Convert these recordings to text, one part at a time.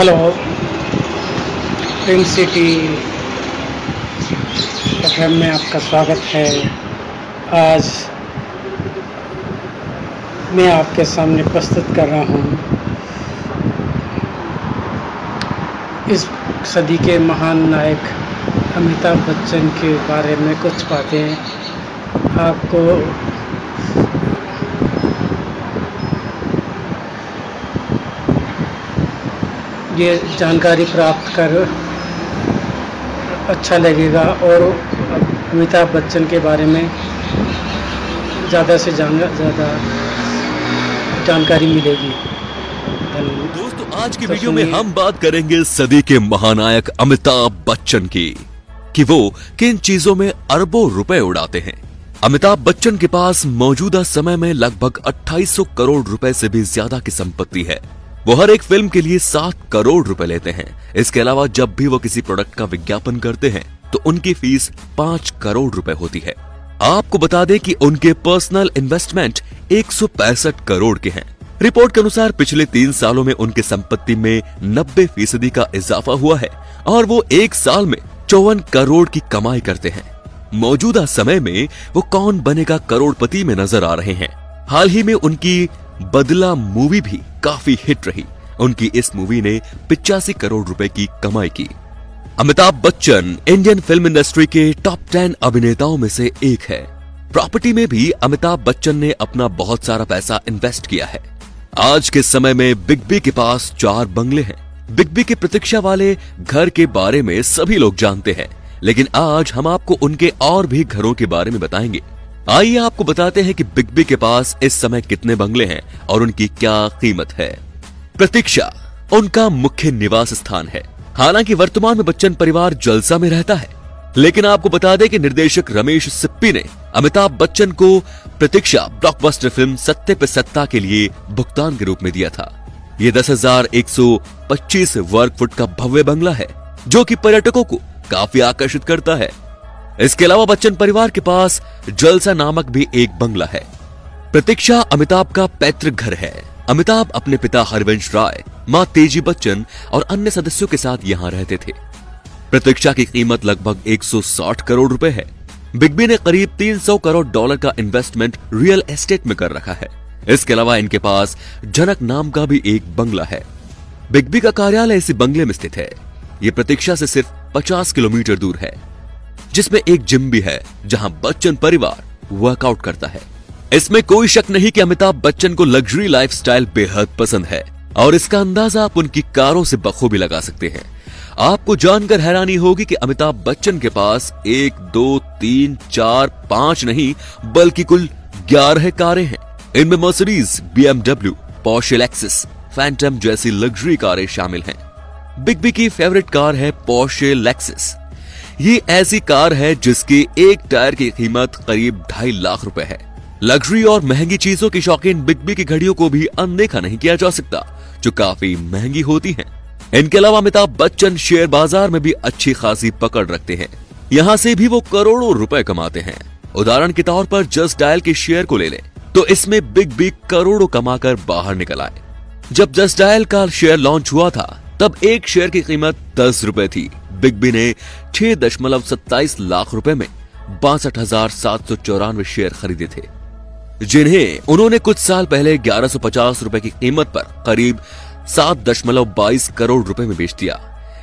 Hello pink city FM में आपका स्वागत है। आज मैं आपके सामने प्रस्तुत कर रहा हूँ। इस सदी के महान नायक अमिताभ बच्चन के बारे में कुछ बातें। आपको ये जानकारी प्राप्त कर अच्छा लगेगा और अमिताभ बच्चन के बारे में ज़्यादा से ज़्यादा जानकारी मिलेगी। दोस्तों आज की वीडियो में हम बात करेंगे सदी के महानायक अमिताभ बच्चन की कि वो किन चीज़ों में अरबों रुपए उड़ाते हैं। अमिताभ बच्चन के पास मौजूदा समय में लगभग 2800 करोड़ रुपए से भी ज़्यादा की संपत्ति है। वो हर एक फ़िल्म के लिए सात करोड़ रुपए लेते हैं। इसके अलावा जब भी वो किसी प्रोडक्ट का विज्ञापन करते हैं तो उनकी फ़ीस पाँच करोड़ रुपए होती है। आपको बता दें कि उनके पर्सनल इन्वेस्टमेंट एक करोड़ के हैं। रिपोर्ट के अनुसार पिछले तीन सालों में उनकी संपत्ति में नब्बे फ़ीसदी का इजाफा हुआ है और वो एक साल में चौवन करोड़ की कमाई करते हैं। मौजूदा समय में वो कौन बनेगा करोड़पति में नज़र आ रहे हैं। हाल ही में उनकी बदला मूवी भी काफ़ी हिट रही। उनकी इस मूवी ने पिचासी करोड़ रुपए की कमाई की। Amitabh Bachchan Indian film industry के टॉप टेन अभिनेताओं में से एक है। प्रॉपर्टी में भी अमिताभ बच्चन ने अपना बहुत सारा पैसा इन्वेस्ट किया है। आज के समय में बिग बी के पास चार बंगले हैं। बिग बी के प्रतीक्षा वाले घर के बारे में सभी लोग जानते हैं। लेकिन आज हम आपको उनके और भी घरों के बारे में बताएँगे। आइए आपको बताते हैं कि बिग बी के पास इस समय कितने बंगले हैं और उनकी क्या कीमत है। प्रतीक्षा, उनका मुख्य निवास स्थान है। हालाँकि वर्तमान में बच्चन परिवार जलसा में रहता है। लेकिन आपको बता दें कि निर्देशक रमेश सिप्पी ने अमिताभ बच्चन को प्रतीक्षा ब्लॉकबस्टर फ़िल्म सत्ते पे सत्ता के लिए भुगतान के रूप में दिया था। ये दस हज़ार एक सौ पच्चीस वर्ग फुट का भव्य बंगला है, जो कि पर्यटकों को काफ़ी आकर्षित करता है। इसके अलावा बच्चन परिवार के पास जलसा नामक भी एक बंगला है। प्रतीक्षा अमिताभ का पैतृक घर है। अमिताभ अपने पिता हरिवंश राय, माँ तेज़ी बच्चन और अन्य सदस्यों के साथ यहाँ रहते थे। प्रतीक्षा की कीमत लगभग 160 करोड़ रुपए है। बिग बी ने करीब 300 करोड़ डॉलर का इन्वेस्टमेंट रियल एस्टेट में कर रखा है। इसके अलावा इनके पास जनक नाम का भी एक बंगला है। बिग बी का कार्यालय इसी बंगले में स्थित है। ये प्रतीक्षा से सिर्फ़ 50 किलोमीटर दूर है। जिसमें एक जिम भी है, जहाँ बच्चन परिवार वर्कआउट करता है। इसमें कोई शक नहीं कि अमिताभ बच्चन को लग्जरी लाइफस्टाइल बेहद पसंद है, और इसका अंदाज़ा आप उनकी कारों से बखूबी लगा सकते हैं। आपको जानकर हैरानी होगी कि अमिताभ बच्चन के पास एक, दो, तीन, चार, पाँच नहीं, बल्कि कुल ग्यारह कारें हैं। इनमें Mercedes BMW Porsche Lexus Phantom जैसी लग्जरी कारें शामिल हैं। बिग बी की फेवरेट कार है पॉशे लेक्सिस ये ऐसी कार है जिसकी एक टायर की कीमत करीब ढाई लाख रुपए है। लग्जरी और महँगी चीज़ों की शौकीन बिग बी की घड़ियों को भी अनदेखा नहीं किया जा सकता, जो काफ़ी महँगी होती हैं। इनके अलावा अमिताभ बच्चन शेयर बाज़ार में भी अच्छी खासी पकड़ रखते हैं। यहाँ से भी वो करोड़ों रुपए कमाते हैं। उदाहरण के तौर पर जस्ट डायल के शेयर को ले लें तो इसमें बिग बिग करोड़ों कमाकर बाहर निकल आए। जब जस्ट डायल का शेयर लॉन्च हुआ था, तब एक शेयर की कीमत दस रुपए थी। बिग ने छह दशमलव सत्ताईस लाख रुपए में बासठ हज़ार सात सौ चौरानवे शेयर खरीदे थे। जिन्हें उन्होंने कुछ साल पहले ग्यारह सौ पचास रुपए की कीमत पर करीब सात दशमलव बाईस करोड़ रुपए में बेच दिया।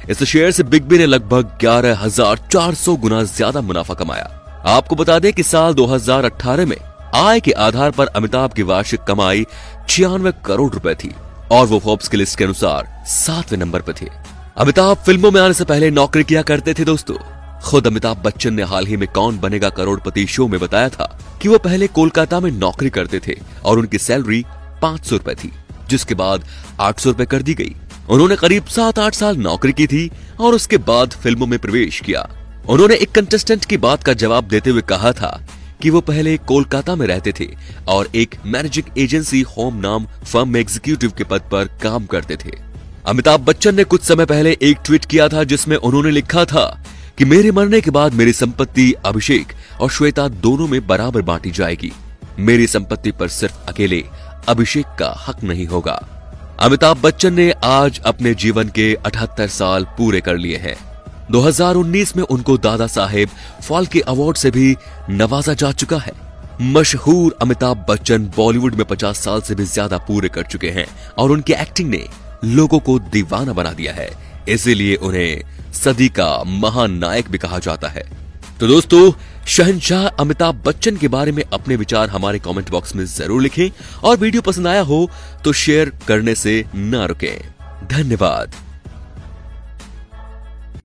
इस शेयर से बिग बी ने लगभग ग्यारह हज़ार चार सौ गुना ज़्यादा मुनाफा कमाया। आपको बता दें कि साल 2018 में आय के आधार पर अमिताभ की वार्षिक कमाई छियानवे करोड़ रुपए थी और वो फोर्ब्स की लिस्ट के अनुसार सातवें नंबर पर थे। अमिताभ फ़िल्मों में आने से पहले नौकरी किया करते थे दोस्तों। खुद अमिताभ बच्चन ने हाल ही में कौन बनेगा करोड़पति शो में बताया था कि वो पहले कोलकाता में नौकरी करते थे और उनकी सैलरी पाँच सौ रूपए थी, जिसके बाद आठ सौ रूपए कर दी गई। उन्होंने करीब सात आठ साल नौकरी की थी और उसके बाद फ़िल्मों में प्रवेश किया। उन्होंने एक कंटेस्टेंट की बात का जवाब देते हुए कहा था कि वो पहले कोलकाता में रहते थे और एक मैनेजिंग एजेंसी होम नाम फर्म एग्जीक्यूटिव के पद पर काम करते थे। अमिताभ बच्चन ने कुछ समय पहले एक ट्वीट किया था जिसमें उन्होंने लिखा था कि मेरे मरने के बाद मेरी संपत्ति अभिषेक और श्वेता दोनों में बराबर बांटी जाएगी। मेरी संपत्ति पर सिर्फ़ अकेले अभिषेक का हक नहीं होगा। अमिताभ बच्चन ने आज अपने जीवन के 78 साल पूरे कर लिए हैं। 2019 में उनको दादा साहेब फाल्के अवार्ड से भी नवाजा जा चुका है। मशहूर अमिताभ बच्चन बॉलीवुड में 50 साल से भी ज़्यादा पूरे कर चुके हैं और उनकी एक्टिंग ने लोगों को दीवाना बना दिया है। इसीलिए उन्हें सदी का महानायक भी कहा जाता है। तो दोस्तों, शहनशाह अमिताभ बच्चन के बारे में अपने विचार हमारे कमेंट बॉक्स में ज़रूर लिखें और वीडियो पसंद आया हो तो शेयर करने से ना रुकें। धन्यवाद।